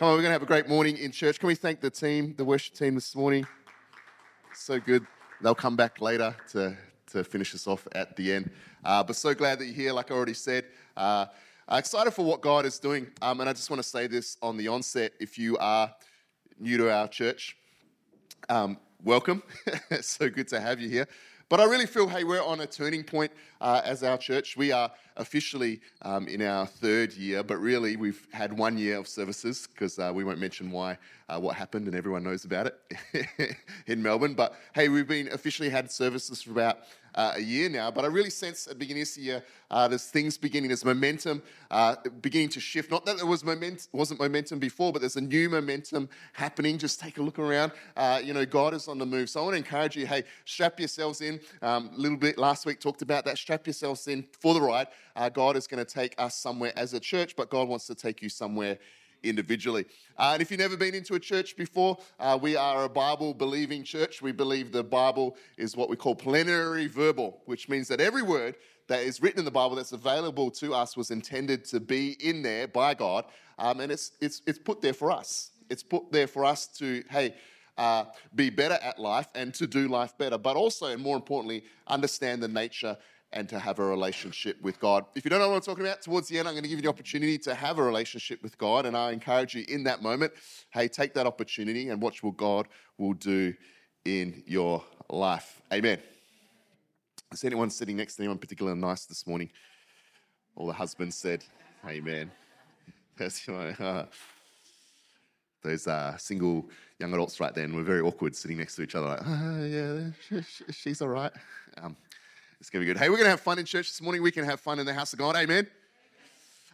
Come on, we're going to have a great morning in church. Can we thank the team, the worship team this morning? So good. They'll come back later to, to finish us off at the end. Uh, but so glad that you're here, like I already said. Uh, excited for what God is doing. Um, and I just want to say this on the onset. If you are new to our church, um, welcome. so good to have you here. But I really feel, hey, we're on a turning point uh, as our church. We are officially um, in our third year, but really we've had one year of services because uh, we won't mention why, uh, what happened, and everyone knows about it in Melbourne. But hey, we've been officially had services for about uh, a year now, but I really sense at the beginning of this year uh, there's things beginning, there's momentum uh, beginning to shift. Not that there was moment, wasn't momentum before, but there's a new momentum happening. Just take a look around. Uh, you know, God is on the move. So I want to encourage you, hey, strap yourselves in. Um, a little bit last week talked about that. Strap yourselves in for the ride. Uh, God is going to take us somewhere as a church, but God wants to take you somewhere individually. Uh, and if you've never been into a church before, uh, we are a Bible believing church. We believe the Bible is what we call plenary verbal, which means that every word that is written in the Bible that's available to us was intended to be in there by God. Um, and it's, it's, it's put there for us. It's put there for us to, hey, uh, be better at life and to do life better, but also, and more importantly, understand the nature and to have a relationship with God. If you don't know what I'm talking about, towards the end, I'm going to give you the opportunity to have a relationship with God. And I encourage you in that moment, hey, take that opportunity and watch what God will do in your life. Amen. Is anyone sitting next to anyone particularly nice this morning? All the husbands said, Amen. those uh, single young adults right then were very awkward sitting next to each other, like, oh, yeah, she's all right. Um, it's going to be good. Hey, we're going to have fun in church this morning. We can have fun in the house of God. Amen.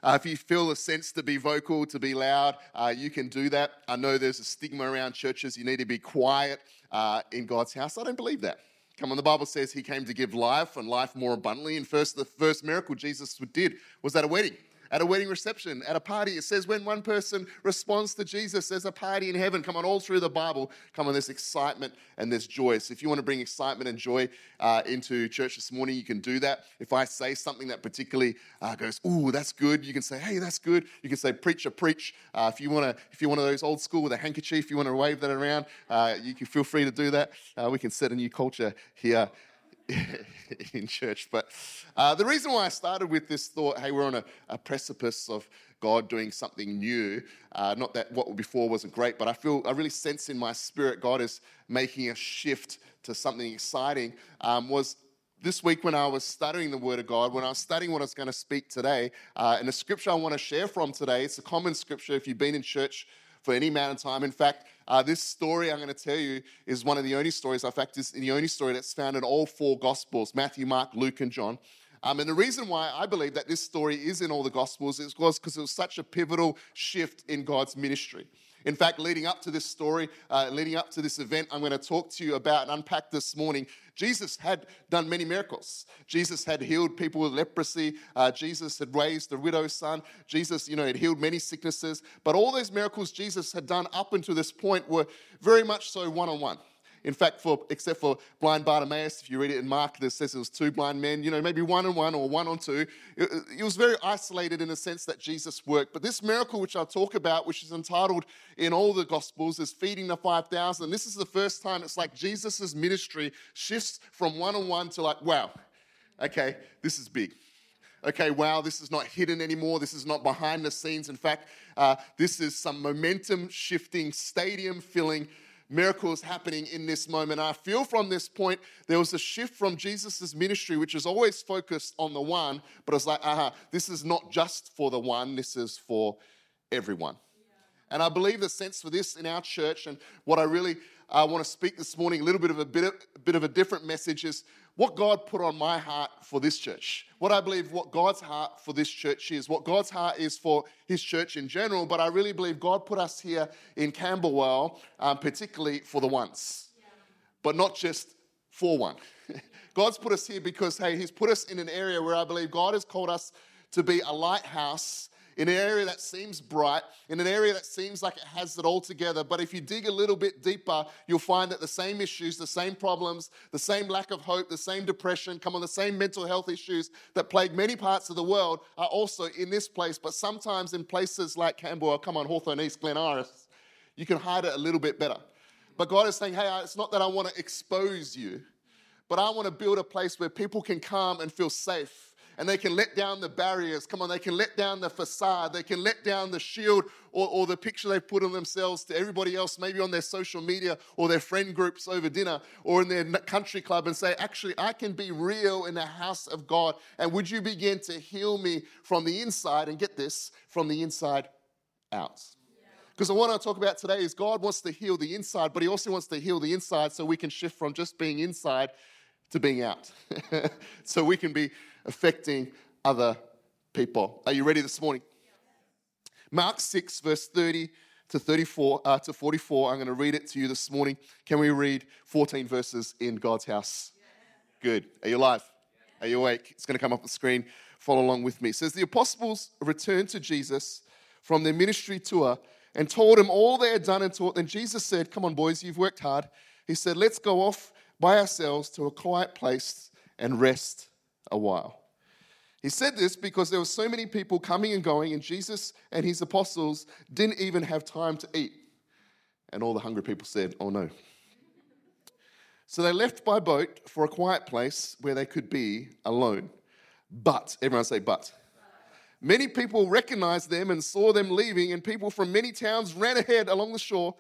Uh, if you feel a sense to be vocal, to be loud, uh, you can do that. I know there's a stigma around churches. You need to be quiet uh, in God's house. I don't believe that. Come on, the Bible says he came to give life and life more abundantly. And first, the first miracle Jesus did was at a wedding at a wedding reception, at a party. It says when one person responds to Jesus, there's a party in heaven. Come on, all through the Bible, come on, there's excitement and there's joy. So if you want to bring excitement and joy uh, into church this morning, you can do that. If I say something that particularly uh, goes, "Ooh, that's good," you can say, "Hey, that's good." You can say, "Preacher, preach." Uh, if you want to, if you're one of those old school with a handkerchief, you want to wave that around, uh, you can feel free to do that. Uh, we can set a new culture here in church. But uh, the reason why I started with this thought hey, we're on a, a precipice of God doing something new. Uh, not that what before wasn't great, but I feel, I really sense in my spirit God is making a shift to something exciting. Um, was this week when I was studying the Word of God, when I was studying what I was going to speak today, uh, and the scripture I want to share from today, it's a common scripture if you've been in church for any amount of time. In fact, uh, this story I'm going to tell you is one of the only stories, in fact, it's the only story that's found in all four Gospels Matthew, Mark, Luke, and John. Um, and the reason why I believe that this story is in all the Gospels is because it was such a pivotal shift in God's ministry. In fact, leading up to this story, uh, leading up to this event, I'm going to talk to you about and unpack this morning. Jesus had done many miracles. Jesus had healed people with leprosy. Uh, Jesus had raised the widow's son. Jesus, you know, had healed many sicknesses. But all those miracles Jesus had done up until this point were very much so one on one. In fact, for except for blind Bartimaeus, if you read it in Mark, it says it was two blind men, you know, maybe one on one or one on two. It, it was very isolated in the sense that Jesus worked. But this miracle, which I'll talk about, which is entitled in all the Gospels, is feeding the 5,000. This is the first time it's like Jesus' ministry shifts from one on one to like, wow, okay, this is big okay, wow, this is not hidden anymore. This is not behind the scenes. In fact, uh, this is some momentum shifting, stadium filling miracles happening in this moment. I feel from this point, there was a shift from Jesus' ministry, which is always focused on the one, but it's like, aha, this is not just for the one, this is for everyone. And I believe the sense for this in our church, and what I really uh, want to speak this morning, a little bit of a bit of, a bit of a different message is what God put on my heart for this church. What I believe what God's heart for this church is, what God's heart is for his church in general, but I really believe God put us here in Camberwell, um, particularly for the once, yeah. but not just for one. God's put us here because, hey, he's put us in an area where I believe God has called us to be a lighthouse in an area that seems bright, in an area that seems like it has it all together. But if you dig a little bit deeper, you'll find that the same issues, the same problems, the same lack of hope, the same depression, come on, the same mental health issues that plague many parts of the world are also in this place. But sometimes in places like Camberwell, come on, Hawthorn East, Glen Iris, you can hide it a little bit better. But God is saying, hey, it's not that I want to expose you, but I want to build a place where people can come and feel safe and they can let down the barriers. Come on, they can let down the facade. They can let down the shield or, or the picture they put on themselves to everybody else, maybe on their social media or their friend groups over dinner or in their country club, and say, actually, I can be real in the house of God. And would you begin to heal me from the inside? And get this, from the inside out. Because what I talk about today is God wants to heal the inside, but He also wants to heal the inside so we can shift from just being inside to being out. so we can be affecting other people. Are you ready this morning? Mark 6, verse 30 to 34 uh, to 44. I'm going to read it to you this morning. Can we read 14 verses in God's house? Good. Are you alive? Are you awake? It's going to come up on the screen. Follow along with me. It says the apostles returned to Jesus from their ministry tour and told him all they had done and taught. Then Jesus said, Come on, boys, you've worked hard. He said, Let's go off by ourselves to a quiet place and rest a while. He said this because there were so many people coming and going, and Jesus and his apostles didn't even have time to eat. And all the hungry people said, Oh no. So they left by boat for a quiet place where they could be alone. But, everyone say, but. Many people recognized them and saw them leaving, and people from many towns ran ahead along the shore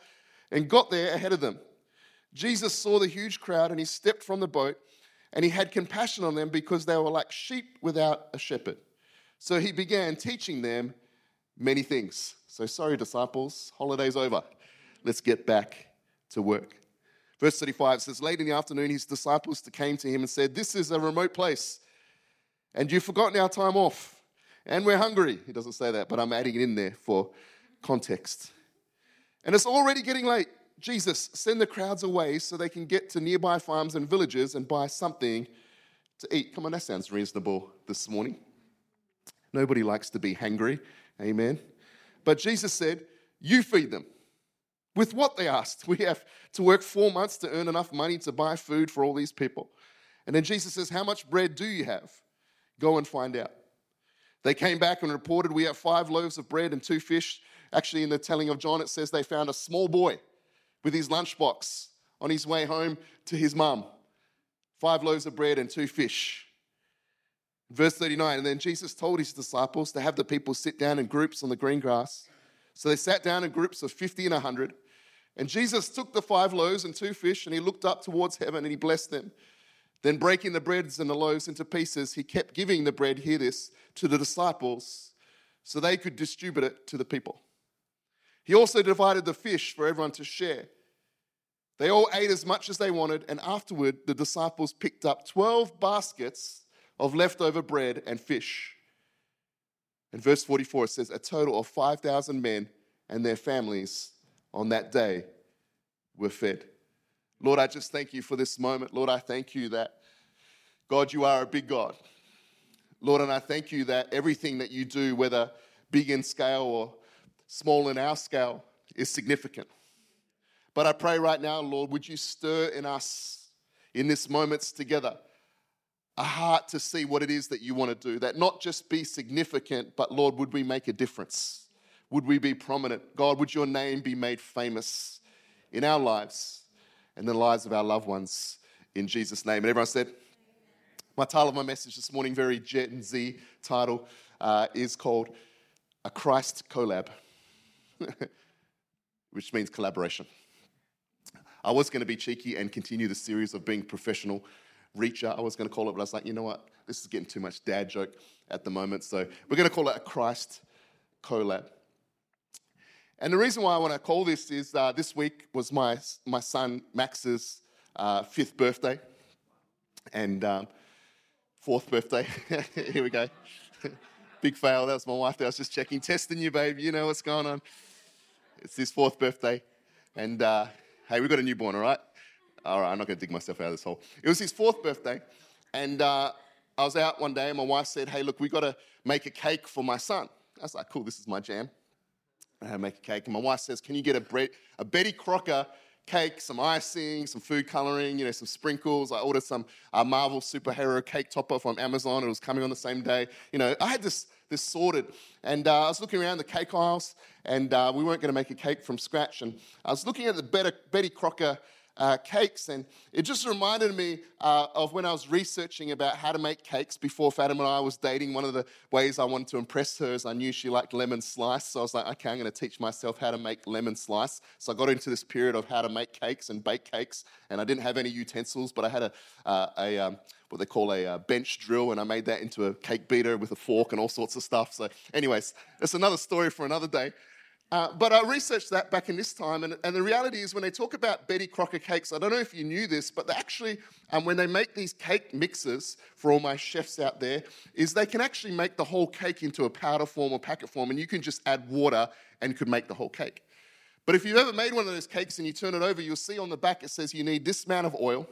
and got there ahead of them. Jesus saw the huge crowd and he stepped from the boat and he had compassion on them because they were like sheep without a shepherd. So he began teaching them many things. So, sorry, disciples, holiday's over. Let's get back to work. Verse 35 says, Late in the afternoon, his disciples came to him and said, This is a remote place, and you've forgotten our time off, and we're hungry. He doesn't say that, but I'm adding it in there for context. And it's already getting late. Jesus, send the crowds away so they can get to nearby farms and villages and buy something to eat. Come on, that sounds reasonable this morning. Nobody likes to be hungry. Amen. But Jesus said, You feed them. With what they asked. We have to work four months to earn enough money to buy food for all these people. And then Jesus says, How much bread do you have? Go and find out. They came back and reported, We have five loaves of bread and two fish. Actually, in the telling of John, it says they found a small boy with his lunchbox on his way home to his mum. Five loaves of bread and two fish. Verse 39 And then Jesus told his disciples to have the people sit down in groups on the green grass. So they sat down in groups of 50 and 100. And Jesus took the five loaves and two fish and he looked up towards heaven and he blessed them. Then, breaking the breads and the loaves into pieces, he kept giving the bread, hear this, to the disciples so they could distribute it to the people. He also divided the fish for everyone to share. They all ate as much as they wanted, and afterward, the disciples picked up 12 baskets of leftover bread and fish. In verse 44, it says, A total of 5,000 men and their families on that day were fed. Lord, I just thank you for this moment. Lord, I thank you that, God, you are a big God. Lord, and I thank you that everything that you do, whether big in scale or small in our scale, is significant. But I pray right now, Lord, would you stir in us in this moments together a heart to see what it is that you want to do, that not just be significant, but Lord, would we make a difference? Would we be prominent? God, would your name be made famous in our lives and the lives of our loved ones in Jesus' name? And everyone said, my title of my message this morning, very Gen Z title, uh, is called A Christ Collab, which means collaboration. I was going to be cheeky and continue the series of being professional reacher. I was going to call it, but I was like, you know what? This is getting too much dad joke at the moment. So we're going to call it a Christ collab. And the reason why I want to call this is uh, this week was my, my son Max's uh, fifth birthday and um, fourth birthday. Here we go. Big fail. That was my wife. I was just checking, testing you, babe. You know what's going on. It's his fourth birthday. And uh, Hey, we've got a newborn, all right? All right, I'm not going to dig myself out of this hole. It was his fourth birthday, and uh, I was out one day, and my wife said, Hey, look, we've got to make a cake for my son. I was like, cool, this is my jam. I make a cake. And my wife says, can you get a, a Betty Crocker cake, some icing, some food coloring, you know, some sprinkles. I ordered some uh, Marvel superhero cake topper from Amazon. It was coming on the same day. You know, I had this this sorted, and uh, I was looking around the cake aisles, and uh, we weren't going to make a cake from scratch. And I was looking at the Betty Crocker uh, cakes. And it just reminded me uh, of when I was researching about how to make cakes before Fatima and I was dating. One of the ways I wanted to impress her is I knew she liked lemon slice. So I was like, okay, I'm going to teach myself how to make lemon slice. So I got into this period of how to make cakes and bake cakes. And I didn't have any utensils, but I had a, uh, a um, what they call a uh, bench drill, and I made that into a cake beater with a fork and all sorts of stuff. So, anyways, it's another story for another day. Uh, but I researched that back in this time, and, and, the reality is when they talk about Betty Crocker cakes, I don't know if you knew this, but actually, um, when they make these cake mixes for all my chefs out there, is they can actually make the whole cake into a powder form or packet form, and you can just add water and could make the whole cake. But if you've ever made one of those cakes and you turn it over, you'll see on the back it says you need this amount of oil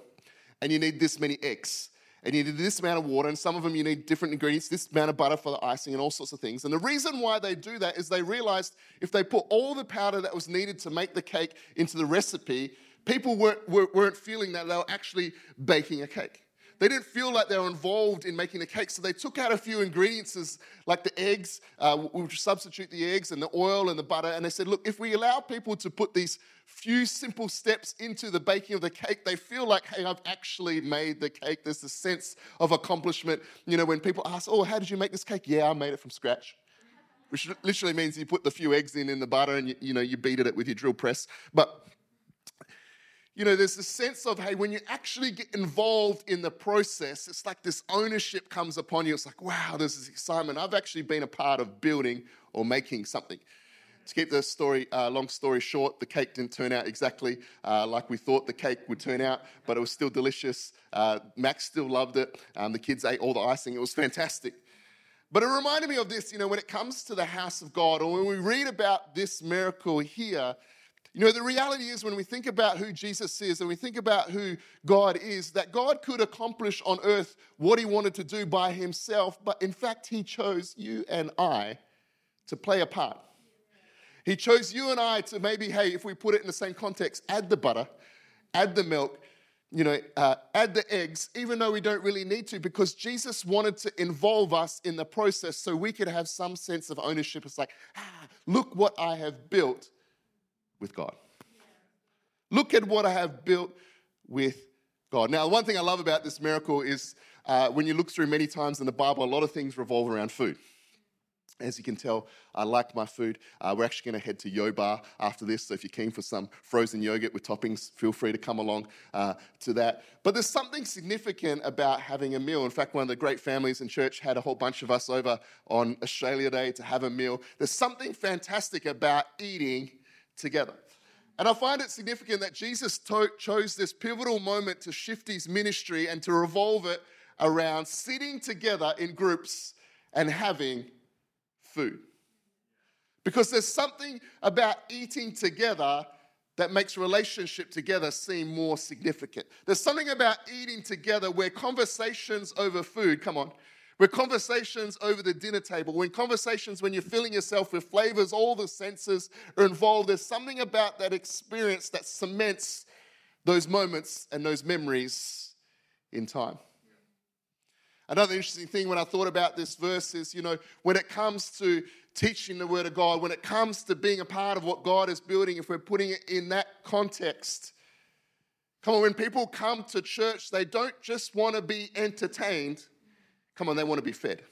and you need this many eggs and you need this amount of water, and some of them you need different ingredients, this amount of butter for the icing, and all sorts of things. And the reason why they do that is they realized if they put all the powder that was needed to make the cake into the recipe, people weren't, weren't feeling that they were actually baking a cake. They didn't feel like they were involved in making the cake, so they took out a few ingredients like the eggs, uh, which substitute the eggs and the oil and the butter, and they said, look, if we allow people to put these few simple steps into the baking of the cake, they feel like, hey, I've actually made the cake. There's a sense of accomplishment. You know, when people ask, oh, how did you make this cake? Yeah, I made it from scratch. Which literally means you put the few eggs in in the butter and you, you know you beat it with your drill press. But you know, there's a sense of, hey, when you actually get involved in the process, it's like this ownership comes upon you. It's like, wow, this is excitement. I've actually been a part of building or making something. To keep the story, uh, long story short, the cake didn't turn out exactly uh, like we thought the cake would turn out, but it was still delicious. Uh, Max still loved it. Um, the kids ate all the icing. It was fantastic. But it reminded me of this, you know, when it comes to the house of God, or when we read about this miracle here, you know, the reality is when we think about who Jesus is and we think about who God is, that God could accomplish on earth what he wanted to do by himself, but in fact, he chose you and I to play a part. He chose you and I to maybe, hey, if we put it in the same context, add the butter, add the milk, you know, uh, add the eggs, even though we don't really need to, because Jesus wanted to involve us in the process so we could have some sense of ownership. It's like, ah, look what I have built with God. Look at what I have built with God. Now, one thing I love about this miracle is uh, when you look through many times in the Bible, a lot of things revolve around food. As you can tell, I like my food. Uh, we're actually going to head to Yo Bar after this, so if you're keen for some frozen yogurt with toppings, feel free to come along uh, to that. But there's something significant about having a meal. In fact, one of the great families in church had a whole bunch of us over on Australia Day to have a meal. There's something fantastic about eating together. And I find it significant that Jesus to- chose this pivotal moment to shift his ministry and to revolve it around sitting together in groups and having food. Because there's something about eating together that makes relationship together seem more significant. There's something about eating together where conversations over food, come on, with conversations over the dinner table, when conversations when you're filling yourself with flavors, all the senses are involved. There's something about that experience that cements those moments and those memories in time. Another interesting thing when I thought about this verse is, you know, when it comes to teaching the Word of God, when it comes to being a part of what God is building, if we're putting it in that context, come on, when people come to church, they don't just want to be entertained, Come on, they want to be fed.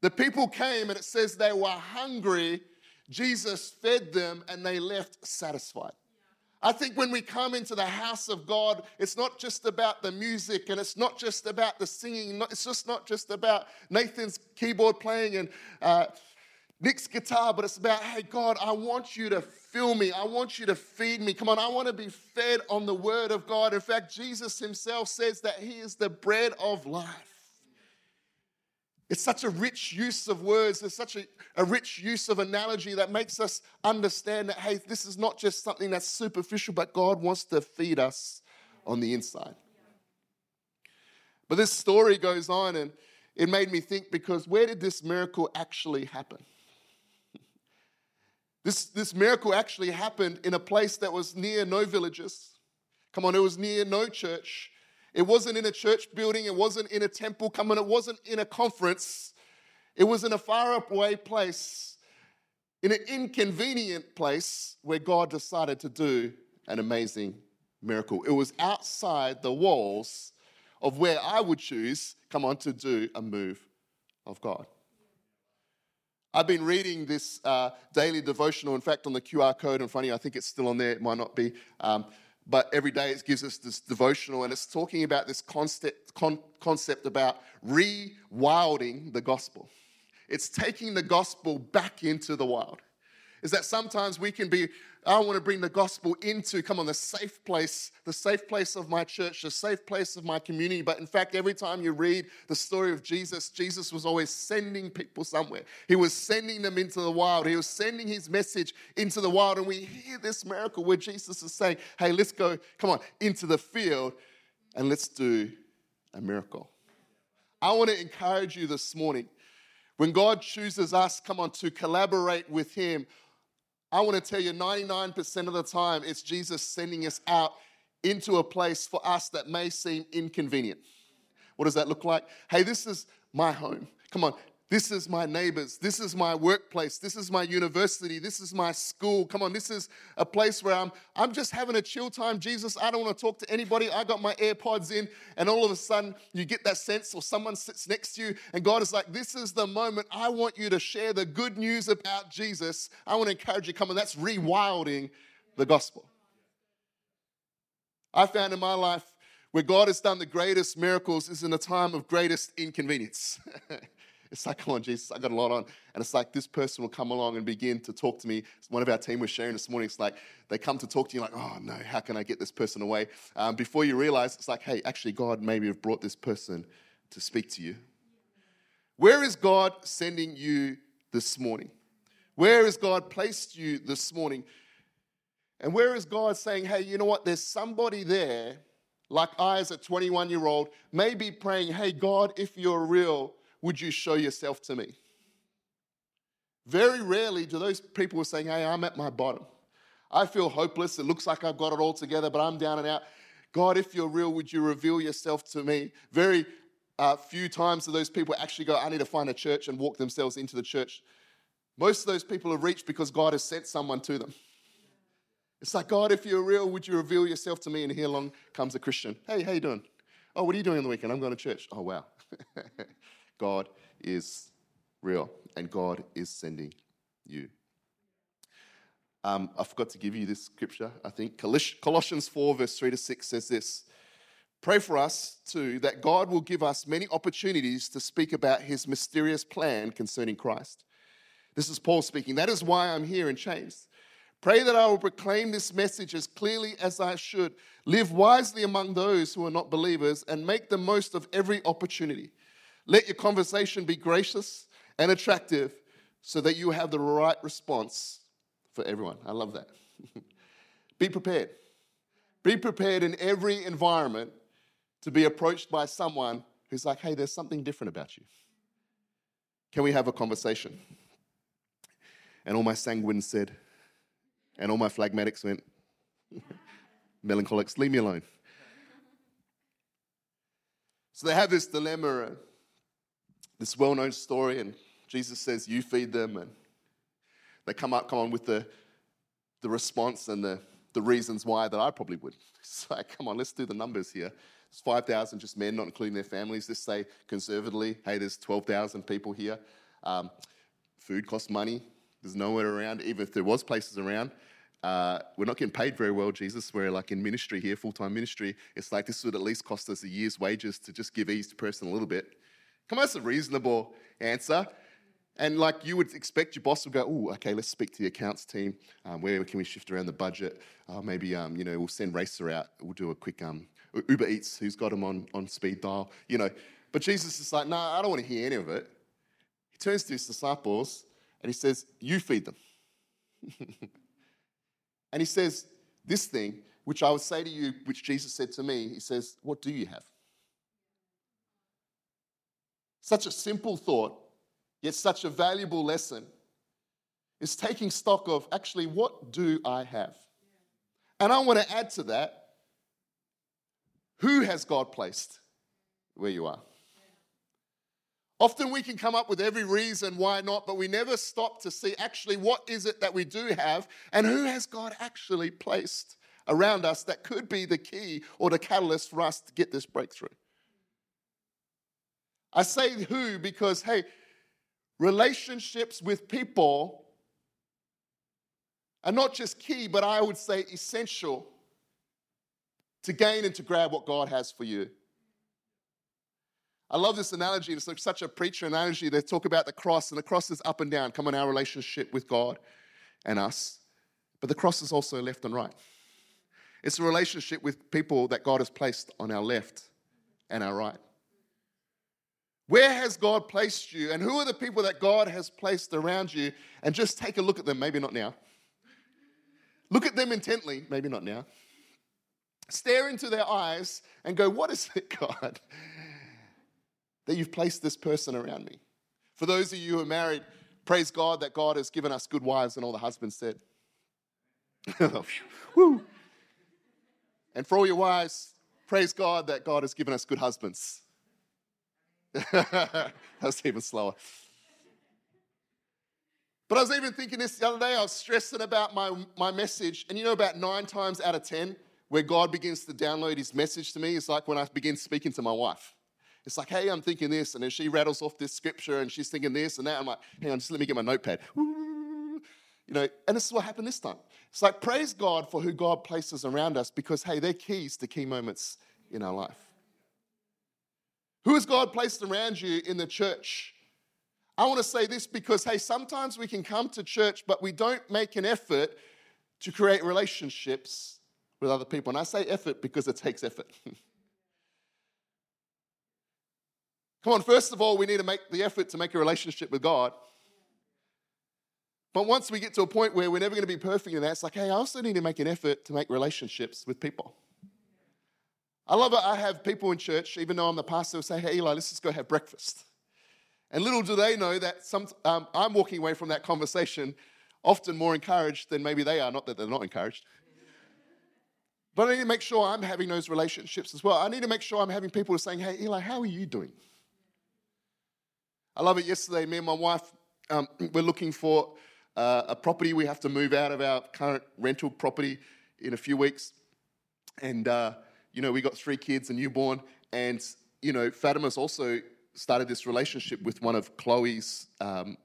The people came and it says they were hungry. Jesus fed them and they left satisfied. I think when we come into the house of God, it's not just about the music and it's not just about the singing. It's just not just about Nathan's keyboard playing and uh, Nick's guitar, but it's about, hey, God, I want you to fill me. I want you to feed me. Come on, I want to be fed on the word of God. In fact, Jesus himself says that he is the bread of life. It's such a rich use of words. There's such a, a rich use of analogy that makes us understand that, hey, this is not just something that's superficial, but God wants to feed us on the inside. But this story goes on, and it made me think because where did this miracle actually happen? This, this miracle actually happened in a place that was near no villages. Come on, it was near no church. It wasn't in a church building, it wasn't in a temple. Come on, it wasn't in a conference. It was in a far away place, in an inconvenient place where God decided to do an amazing miracle. It was outside the walls of where I would choose, come on, to do a move of God. I've been reading this uh, daily devotional, in fact, on the QR code in front of you. I think it's still on there, it might not be. Um, but every day it gives us this devotional, and it's talking about this concept, con- concept about rewilding the gospel. It's taking the gospel back into the wild. Is that sometimes we can be I want to bring the gospel into, come on, the safe place, the safe place of my church, the safe place of my community. But in fact, every time you read the story of Jesus, Jesus was always sending people somewhere. He was sending them into the wild. He was sending his message into the wild. And we hear this miracle where Jesus is saying, hey, let's go, come on, into the field and let's do a miracle. I want to encourage you this morning. When God chooses us, come on, to collaborate with Him, I want to tell you 99% of the time, it's Jesus sending us out into a place for us that may seem inconvenient. What does that look like? Hey, this is my home. Come on, this is my neighbors. This is my workplace. This is my university. This is my school. Come on, this is a place where I'm, I'm just having a chill time. Jesus, I don't want to talk to anybody. I got my AirPods in, and all of a sudden you get that sense, or someone sits next to you, and God is like, This is the moment I want you to share the good news about Jesus. I want to encourage you. Come on, that's rewilding the gospel. I found in my life where God has done the greatest miracles is in a time of greatest inconvenience. It's like, come on, Jesus, I got a lot on. And it's like this person will come along and begin to talk to me. One of our team was sharing this morning. It's like they come to talk to you, like, oh no, how can I get this person away? Um, before you realize, it's like, hey, actually, God maybe have brought this person to speak to you. Where is God sending you this morning? Where has God placed you this morning? And where is God saying, hey, you know what? There's somebody there, like I as a 21 year old, maybe praying, hey, God, if you're real, would you show yourself to me? Very rarely do those people saying, Hey, I'm at my bottom. I feel hopeless. It looks like I've got it all together, but I'm down and out. God, if you're real, would you reveal yourself to me? Very uh, few times do those people actually go, I need to find a church and walk themselves into the church. Most of those people have reached because God has sent someone to them. It's like, God, if you're real, would you reveal yourself to me? And here along comes a Christian. Hey, how you doing? Oh, what are you doing on the weekend? I'm going to church. Oh, wow. God is real and God is sending you. Um, I forgot to give you this scripture, I think. Colossians 4, verse 3 to 6 says this Pray for us, too, that God will give us many opportunities to speak about his mysterious plan concerning Christ. This is Paul speaking. That is why I'm here in chains. Pray that I will proclaim this message as clearly as I should, live wisely among those who are not believers, and make the most of every opportunity. Let your conversation be gracious and attractive so that you have the right response for everyone. I love that. be prepared. Be prepared in every environment to be approached by someone who's like, hey, there's something different about you. Can we have a conversation? And all my sanguines said, and all my phlegmatics went, melancholics, leave me alone. So they have this dilemma this well known story, and Jesus says, You feed them. And they come up, come on, with the, the response and the, the reasons why that I probably would. It's like, come on, let's do the numbers here. It's 5,000 just men, not including their families. Let's say conservatively, hey, there's 12,000 people here. Um, food costs money. There's nowhere around. Even if there was places around, uh, we're not getting paid very well, Jesus. We're like in ministry here, full time ministry. It's like this would at least cost us a year's wages to just give each person a little bit. Come on, that's a reasonable answer. And like you would expect, your boss would go, "Oh, okay, let's speak to the accounts team. Um, where can we shift around the budget? Uh, maybe um, you know we'll send Racer out. We'll do a quick um, Uber Eats. Who's got them on on speed dial? You know." But Jesus is like, "No, nah, I don't want to hear any of it." He turns to his disciples and he says, "You feed them." and he says, "This thing, which I would say to you, which Jesus said to me, he says, "What do you have?" Such a simple thought, yet such a valuable lesson, is taking stock of actually what do I have? And I want to add to that who has God placed where you are? Often we can come up with every reason why not, but we never stop to see actually what is it that we do have and who has God actually placed around us that could be the key or the catalyst for us to get this breakthrough. I say who because, hey, relationships with people are not just key, but I would say essential to gain and to grab what God has for you. I love this analogy. It's like such a preacher analogy. They talk about the cross, and the cross is up and down, come on our relationship with God and us. But the cross is also left and right. It's a relationship with people that God has placed on our left and our right. Where has God placed you, and who are the people that God has placed around you? And just take a look at them, maybe not now. Look at them intently, maybe not now. Stare into their eyes and go, What is it, God? that you've placed this person around me. For those of you who are married, praise God that God has given us good wives, and all the husbands said. And for all your wives, praise God that God has given us good husbands. that was even slower. But I was even thinking this the other day, I was stressing about my, my message. And you know, about nine times out of 10, where God begins to download his message to me, is like when I begin speaking to my wife. It's like, hey, I'm thinking this. And then she rattles off this scripture and she's thinking this and that. I'm like, hang on, just let me get my notepad. You know, and this is what happened this time. It's like, praise God for who God places around us because, hey, they're keys to key moments in our life. Who has God placed around you in the church? I want to say this because, hey, sometimes we can come to church, but we don't make an effort to create relationships with other people. And I say effort because it takes effort. Come on, first of all, we need to make the effort to make a relationship with God. But once we get to a point where we're never going to be perfect in that, it's like, hey, I also need to make an effort to make relationships with people. I love it. I have people in church, even though I'm the pastor, say, hey, Ely, let's just go have breakfast. And little do they know that some, um, I'm walking away from that conversation often more encouraged than maybe they are. Not that they're not encouraged. But I need to make sure I'm having those relationships as well. I need to make sure I'm having people saying, hey, Ely, how are you doing? I love it. Yesterday, me and my wife, um, we're looking for uh, a property. We have to move out of our current rental property in a few weeks. And, uh, you know, we got three kids, a newborn. And, you know, Fatima's also started this relationship with one of Chloe's um,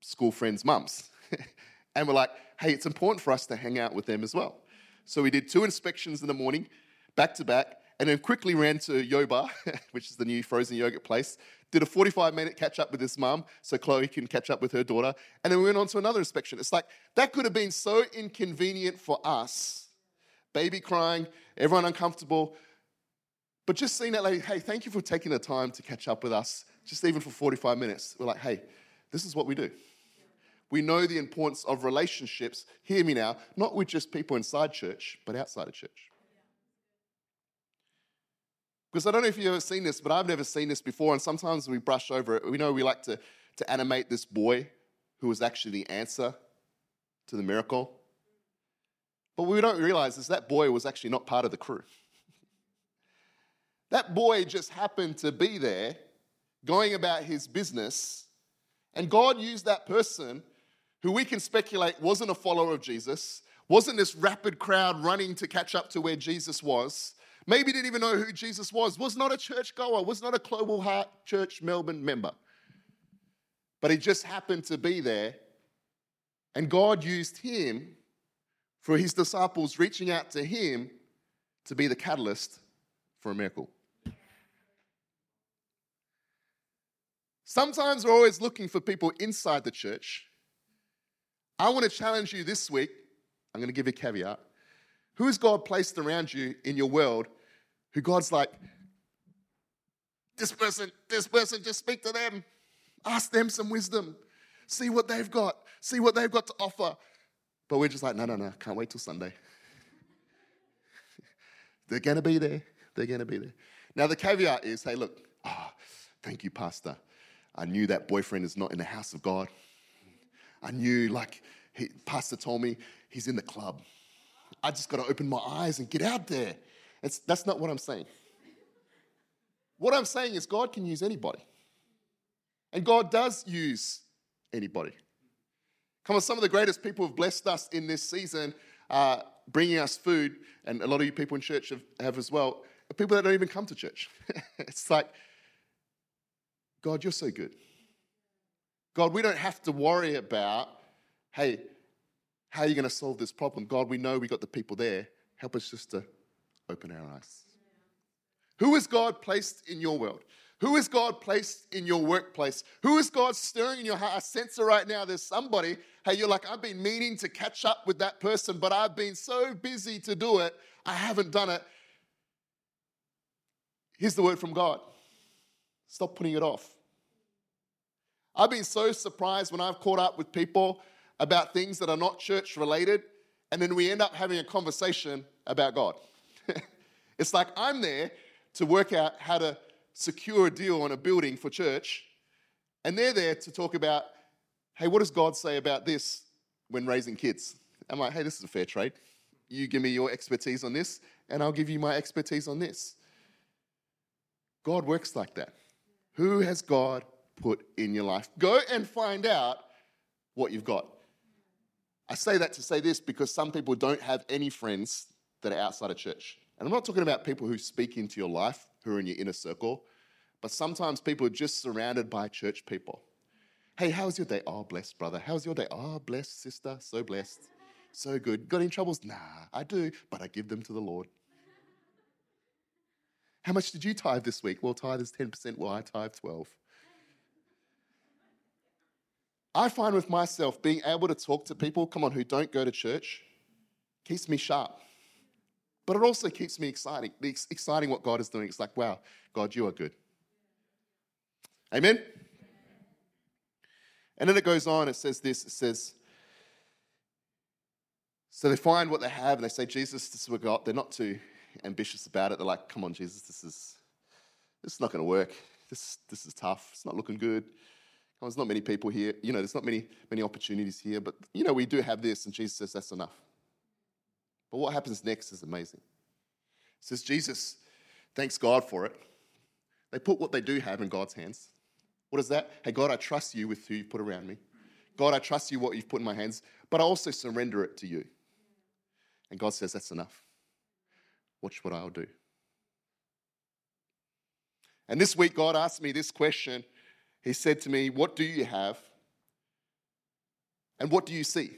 school friends' mums. and we're like, hey, it's important for us to hang out with them as well. So we did two inspections in the morning, back to back and then quickly ran to Yoba, which is the new frozen yogurt place. Did a 45 minute catch up with his mum so Chloe can catch up with her daughter. And then we went on to another inspection. It's like that could have been so inconvenient for us. Baby crying, everyone uncomfortable. But just seeing that lady, hey, thank you for taking the time to catch up with us, just even for 45 minutes. We're like, hey, this is what we do. We know the importance of relationships, hear me now, not with just people inside church, but outside of church. Because I don't know if you've ever seen this, but I've never seen this before, and sometimes we brush over it. We know we like to, to animate this boy who was actually the answer to the miracle. But what we don't realize is that boy was actually not part of the crew. that boy just happened to be there, going about his business, and God used that person who we can speculate wasn't a follower of Jesus, wasn't this rapid crowd running to catch up to where Jesus was maybe didn't even know who Jesus was, was not a church goer, was not a Global Heart Church Melbourne member. But he just happened to be there. And God used him for his disciples reaching out to him to be the catalyst for a miracle. Sometimes we're always looking for people inside the church. I want to challenge you this week. I'm going to give you a caveat. Who has God placed around you in your world who God's like, this person, this person, just speak to them. Ask them some wisdom. See what they've got. See what they've got to offer. But we're just like, no, no, no, can't wait till Sunday. They're going to be there. They're going to be there. Now, the caveat is hey, look, oh, thank you, Pastor. I knew that boyfriend is not in the house of God. I knew, like, he, Pastor told me, he's in the club. I just got to open my eyes and get out there. It's, that's not what I'm saying. What I'm saying is, God can use anybody. And God does use anybody. Come on, some of the greatest people have blessed us in this season, uh, bringing us food, and a lot of you people in church have, have as well, people that don't even come to church. it's like, God, you're so good. God, we don't have to worry about, hey, how are you going to solve this problem? God, we know we got the people there. Help us just to open our eyes. Who is God placed in your world? Who is God placed in your workplace? Who is God stirring in your heart? I sense it right now. There's somebody, hey, you're like, I've been meaning to catch up with that person, but I've been so busy to do it, I haven't done it. Here's the word from God stop putting it off. I've been so surprised when I've caught up with people about things that are not church related, and then we end up having a conversation about God. it's like I'm there to work out how to secure a deal on a building for church, and they're there to talk about, hey, what does God say about this when raising kids? I'm like, hey, this is a fair trade. You give me your expertise on this, and I'll give you my expertise on this. God works like that. Who has God put in your life? Go and find out what you've got. I say that to say this because some people don't have any friends that are outside of church. And I'm not talking about people who speak into your life, who are in your inner circle, but sometimes people are just surrounded by church people. Hey, how's your day? Oh, blessed, brother. How's your day? Oh, blessed, sister. So blessed. So good. Got any troubles? Nah, I do, but I give them to the Lord. How much did you tithe this week? Well, tithe is 10%. Well, I tithe 12. I find with myself being able to talk to people, come on, who don't go to church, keeps me sharp. But it also keeps me exciting, exciting what God is doing. It's like, wow, God, you are good. Amen? And then it goes on, it says this it says, so they find what they have and they say, Jesus, this is what we got. They're not too ambitious about it. They're like, come on, Jesus, this is this is not going to work. This, this is tough. It's not looking good. There's not many people here. You know, there's not many, many opportunities here, but you know, we do have this, and Jesus says that's enough. But what happens next is amazing. It says, Jesus, thanks God for it. They put what they do have in God's hands. What is that? Hey, God, I trust you with who you've put around me. God, I trust you what you've put in my hands, but I also surrender it to you. And God says, That's enough. Watch what I'll do. And this week, God asked me this question. He said to me, What do you have? And what do you see?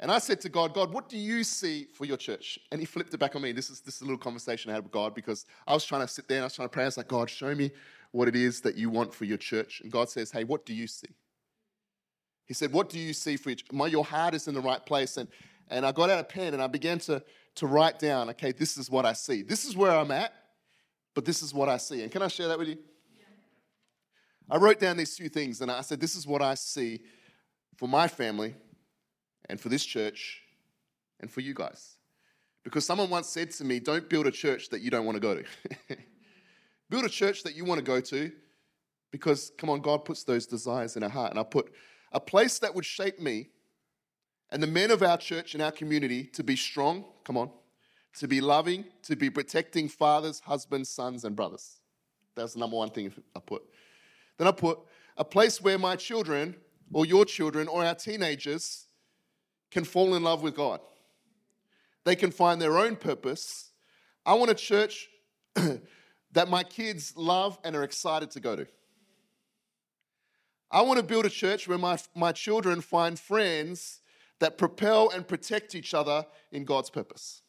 And I said to God, God, what do you see for your church? And he flipped it back on me. This is, this is a little conversation I had with God because I was trying to sit there and I was trying to pray. I was like, God, show me what it is that you want for your church. And God says, Hey, what do you see? He said, What do you see for your My, your heart is in the right place. And, and I got out a pen and I began to, to write down, okay, this is what I see. This is where I'm at, but this is what I see. And can I share that with you? Yeah. I wrote down these few things and I said, This is what I see for my family and for this church and for you guys. Because someone once said to me, Don't build a church that you don't want to go to. build a church that you want to go to because, come on, God puts those desires in our heart. And I put a place that would shape me and the men of our church and our community to be strong, come on, to be loving, to be protecting fathers, husbands, sons, and brothers. That's the number one thing I put. Then I put a place where my children or your children or our teenagers can fall in love with God. They can find their own purpose. I want a church that my kids love and are excited to go to. I want to build a church where my, my children find friends that propel and protect each other in God's purpose.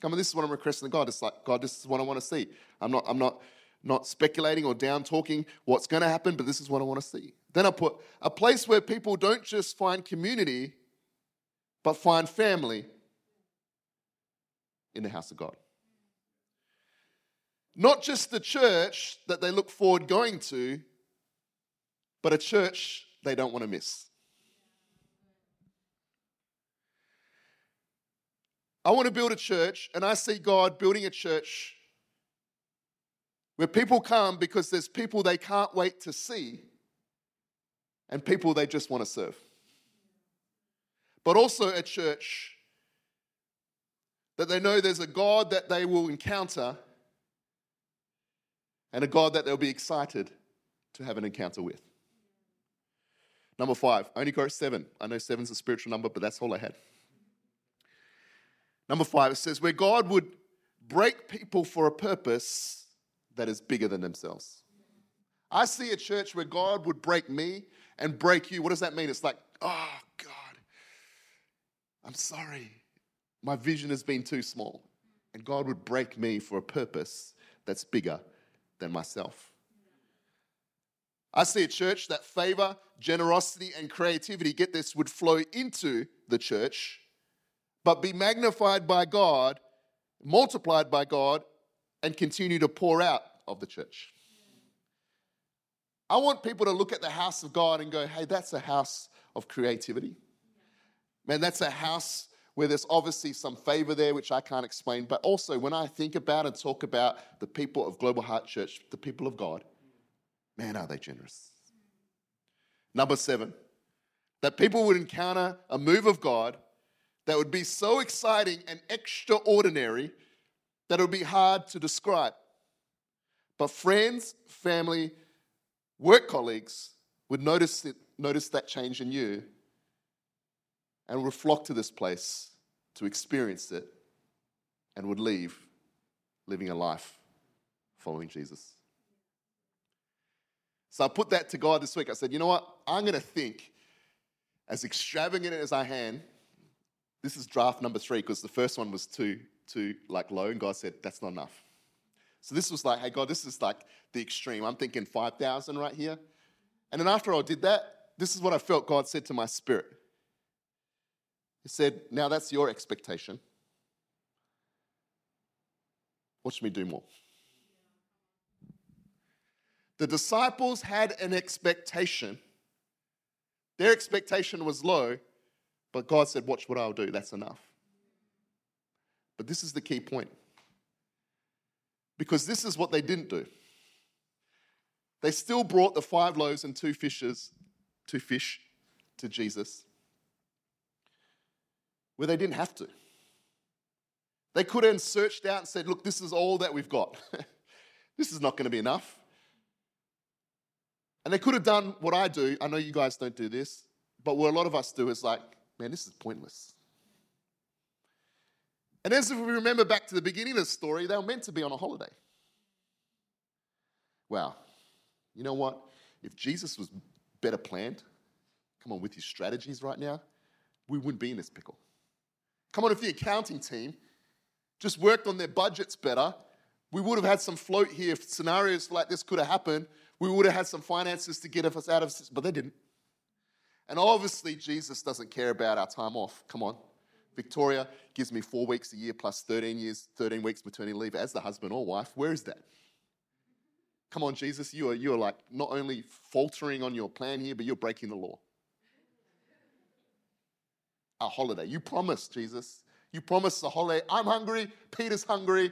Come on, this is what I'm requesting God. It's like, God, this is what I want to see. I'm not, I'm not, not speculating or down talking what's going to happen, but this is what I want to see. Then I put a place where people don't just find community, but find family in the house of God. Not just the church that they look forward going to, but a church they don't want to miss. I want to build a church, and I see God building a church where people come because there's people they can't wait to see and people they just want to serve. But also a church that they know there's a God that they will encounter and a God that they'll be excited to have an encounter with. Number five, I only got seven. I know seven's a spiritual number, but that's all I had. Number five, it says, where God would break people for a purpose that is bigger than themselves. I see a church where God would break me and break you. What does that mean? It's like, oh, God, I'm sorry. My vision has been too small. And God would break me for a purpose that's bigger than myself. I see a church that favor, generosity, and creativity, get this, would flow into the church, but be magnified by God, multiplied by God, and continue to pour out of the church. I want people to look at the house of God and go, hey, that's a house of creativity. Man, that's a house where there's obviously some favor there, which I can't explain. But also, when I think about and talk about the people of Global Heart Church, the people of God, man, are they generous. Number seven, that people would encounter a move of God that would be so exciting and extraordinary that it would be hard to describe. But friends, family, work colleagues would notice, it, notice that change in you and would flock to this place to experience it and would leave living a life following Jesus. So I put that to God this week. I said, you know what? I'm going to think as extravagant as I can. This is draft number three because the first one was too, too like low, and God said, that's not enough. So this was like, hey, God, this is like the extreme. I'm thinking 5,000 right here. And then after I did that, this is what I felt God said to my spirit. He said, now that's your expectation. Watch me do more. The disciples had an expectation. Their expectation was low, but God said, Watch what I'll do. That's enough. But this is the key point. Because this is what they didn't do. They still brought the five loaves and two fishes, two fish to Jesus, where they didn't have to. They could have searched out and said, Look, this is all that we've got. this is not going to be enough. And they could have done what I do. I know you guys don't do this, but what a lot of us do is like, man, this is pointless. And as if we remember back to the beginning of the story, they were meant to be on a holiday. Wow. You know what? If Jesus was better planned, come on, with his strategies right now, we wouldn't be in this pickle. Come on, if the accounting team just worked on their budgets better, we would have had some float here if scenarios like this could have happened we would have had some finances to get us out of this, but they didn't. And obviously, Jesus doesn't care about our time off. Come on. Victoria gives me four weeks a year plus 13 years, 13 weeks maternity leave as the husband or wife. Where is that? Come on, Jesus, you are, you are like not only faltering on your plan here, but you're breaking the law. A holiday. You promised, Jesus. You promised a holiday. I'm hungry. Peter's hungry.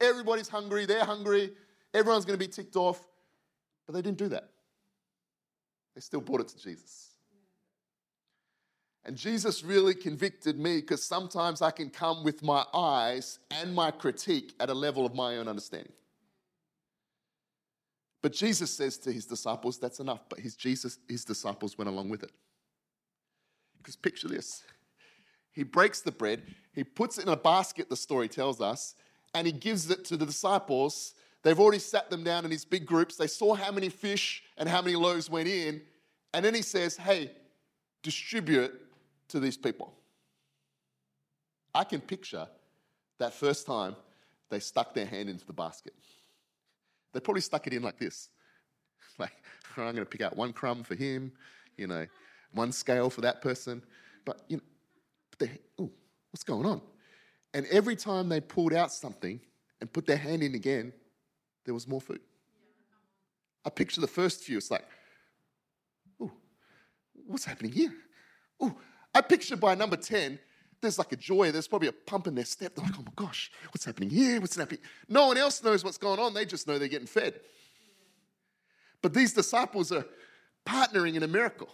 Everybody's hungry. They're hungry. Everyone's going to be ticked off. But they didn't do that. They still brought it to Jesus. And Jesus really convicted me because sometimes I can come with my eyes and my critique at a level of my own understanding. But Jesus says to his disciples, that's enough. But his Jesus, his disciples went along with it. Because picture this. He breaks the bread, he puts it in a basket, the story tells us, and he gives it to the disciples They've already sat them down in these big groups. They saw how many fish and how many loaves went in. And then he says, Hey, distribute to these people. I can picture that first time they stuck their hand into the basket. They probably stuck it in like this. Like, I'm going to pick out one crumb for him, you know, one scale for that person. But, you know, they, ooh, what's going on? And every time they pulled out something and put their hand in again, there was more food. I picture the first few, it's like, oh, what's happening here? Oh, I picture by number 10, there's like a joy, there's probably a pump in their step. They're like, oh my gosh, what's happening here? What's happening? No one else knows what's going on. They just know they're getting fed. But these disciples are partnering in a miracle.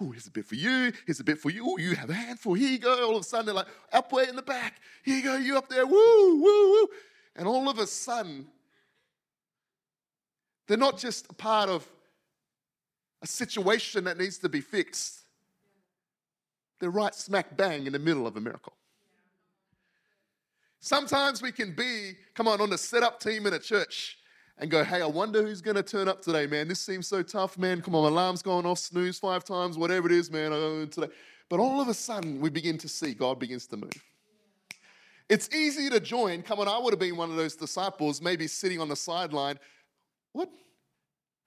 Oh, here's a bit for you. Here's a bit for you. Oh, you have a handful. Here you go. All of a sudden, they're like, up way in the back. Here you go. You up there. Woo, woo, woo. And all of a sudden, they're not just a part of a situation that needs to be fixed. They're right smack bang in the middle of a miracle. Sometimes we can be, come on, on the setup team in a church and go, hey, I wonder who's going to turn up today, man. This seems so tough, man. Come on, my alarm's going off, snooze five times, whatever it is, man. Today. But all of a sudden, we begin to see God begins to move. It's easy to join. Come on, I would have been one of those disciples, maybe sitting on the sideline. What?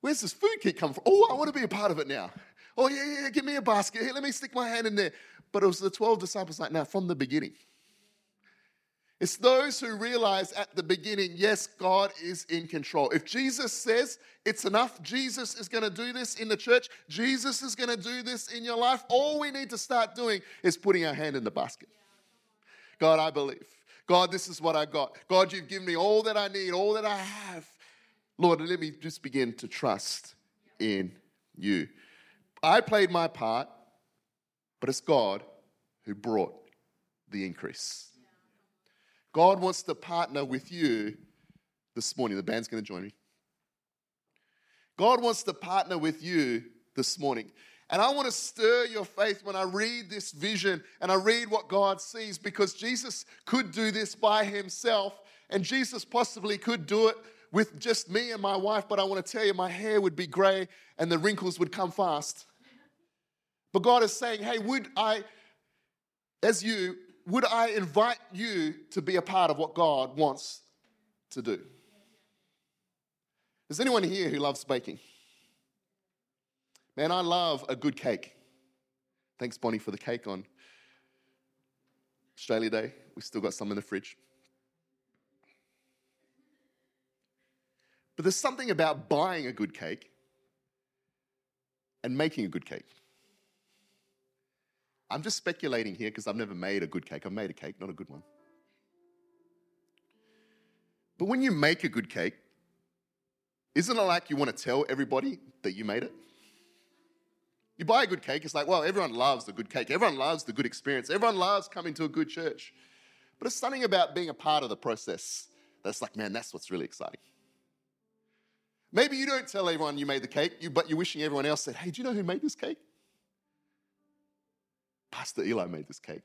Where's this food kit come from? Oh, I want to be a part of it now. Oh, yeah, yeah, give me a basket. Here, let me stick my hand in there. But it was the 12 disciples like, now, from the beginning. It's those who realize at the beginning, yes, God is in control. If Jesus says it's enough, Jesus is going to do this in the church, Jesus is going to do this in your life, all we need to start doing is putting our hand in the basket. God, I believe. God, this is what I got. God, you've given me all that I need, all that I have. Lord, let me just begin to trust in you. I played my part, but it's God who brought the increase. God wants to partner with you this morning. The band's going to join me. God wants to partner with you this morning. And I want to stir your faith when I read this vision and I read what God sees because Jesus could do this by himself and Jesus possibly could do it with just me and my wife, but I want to tell you, my hair would be gray and the wrinkles would come fast. But God is saying, hey, would I, as you, would I invite you to be a part of what God wants to do? Is anyone here who loves baking? Man, I love a good cake. Thanks, Bonnie, for the cake on Australia Day. We still got some in the fridge. But there's something about buying a good cake and making a good cake. I'm just speculating here because I've never made a good cake. I've made a cake, not a good one. But when you make a good cake, isn't it like you want to tell everybody that you made it? You buy a good cake, it's like, well, everyone loves the good cake. Everyone loves the good experience. Everyone loves coming to a good church. But it's something about being a part of the process that's like, man, that's what's really exciting. Maybe you don't tell everyone you made the cake, but you're wishing everyone else said, hey, do you know who made this cake? Pastor Ely made this cake.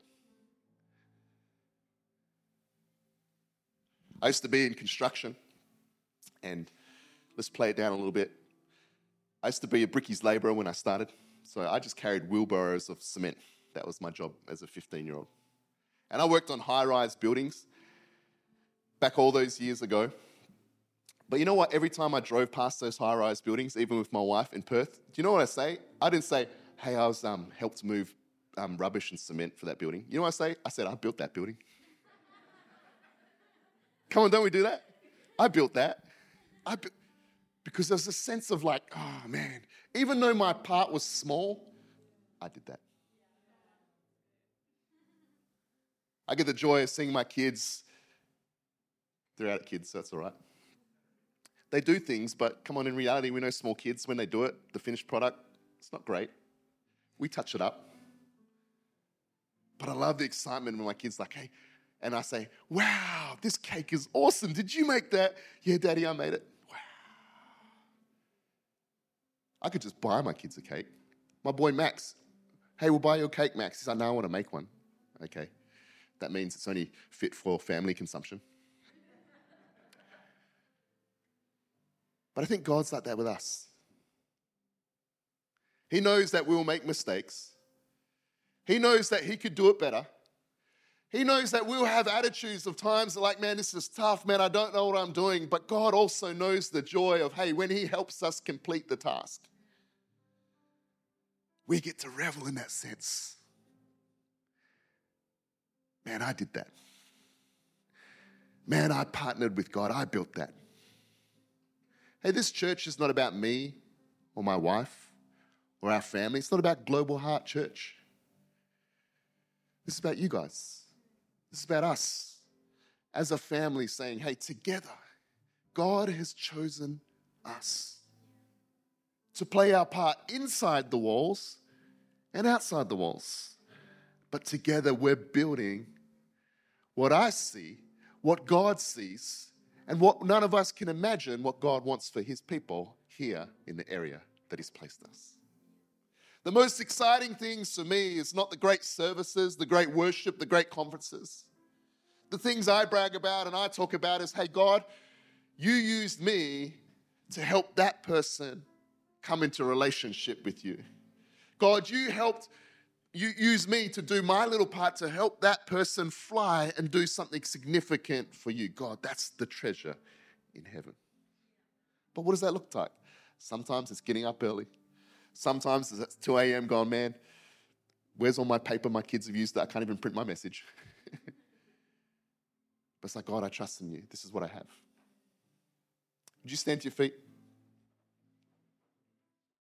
I used to be in construction, and let's play it down a little bit. I used to be a brickies labourer when I started, so I just carried wheelbarrows of cement. That was my job as a 15 year old. And I worked on high rise buildings back all those years ago. But you know what? Every time I drove past those high rise buildings, even with my wife in Perth, do you know what I say? I didn't say, hey, I was um, helped move um, rubbish and cement for that building. You know what I say? I said, I built that building. Come on, don't we do that? I built that. I bu- because there's a sense of like, oh man, even though my part was small, I did that. I get the joy of seeing my kids. They're out of kids, so that's all right. They do things, but come on, in reality, we know small kids, when they do it, the finished product, it's not great. We touch it up. But I love the excitement when my kid's like, hey, and I say, wow, this cake is awesome. Did you make that? Yeah, daddy, I made it. Wow. I could just buy my kids a cake. My boy Max, hey, we'll buy you a cake, Max. He's like, no, I want to make one. Okay. That means it's only fit for family consumption. But I think God's like that with us. He knows that we will make mistakes. He knows that He could do it better. He knows that we'll have attitudes of times like, man, this is tough, man, I don't know what I'm doing. But God also knows the joy of, hey, when He helps us complete the task, we get to revel in that sense. Man, I did that. Man, I partnered with God, I built that. Hey, this church is not about me or my wife or our family, it's not about Global Heart Church. This is about you guys. This is about us as a family saying, hey, together, God has chosen us to play our part inside the walls and outside the walls. But together, we're building what I see, what God sees, and what none of us can imagine what God wants for His people here in the area that He's placed us. The most exciting things for me is not the great services, the great worship, the great conferences. The things I brag about and I talk about is hey, God, you used me to help that person come into relationship with you. God, you helped you use me to do my little part to help that person fly and do something significant for you. God, that's the treasure in heaven. But what does that look like? Sometimes it's getting up early. Sometimes it's 2 a.m. going, man, where's all my paper my kids have used that I can't even print my message? but it's like, God, I trust in you. This is what I have. Would you stand to your feet?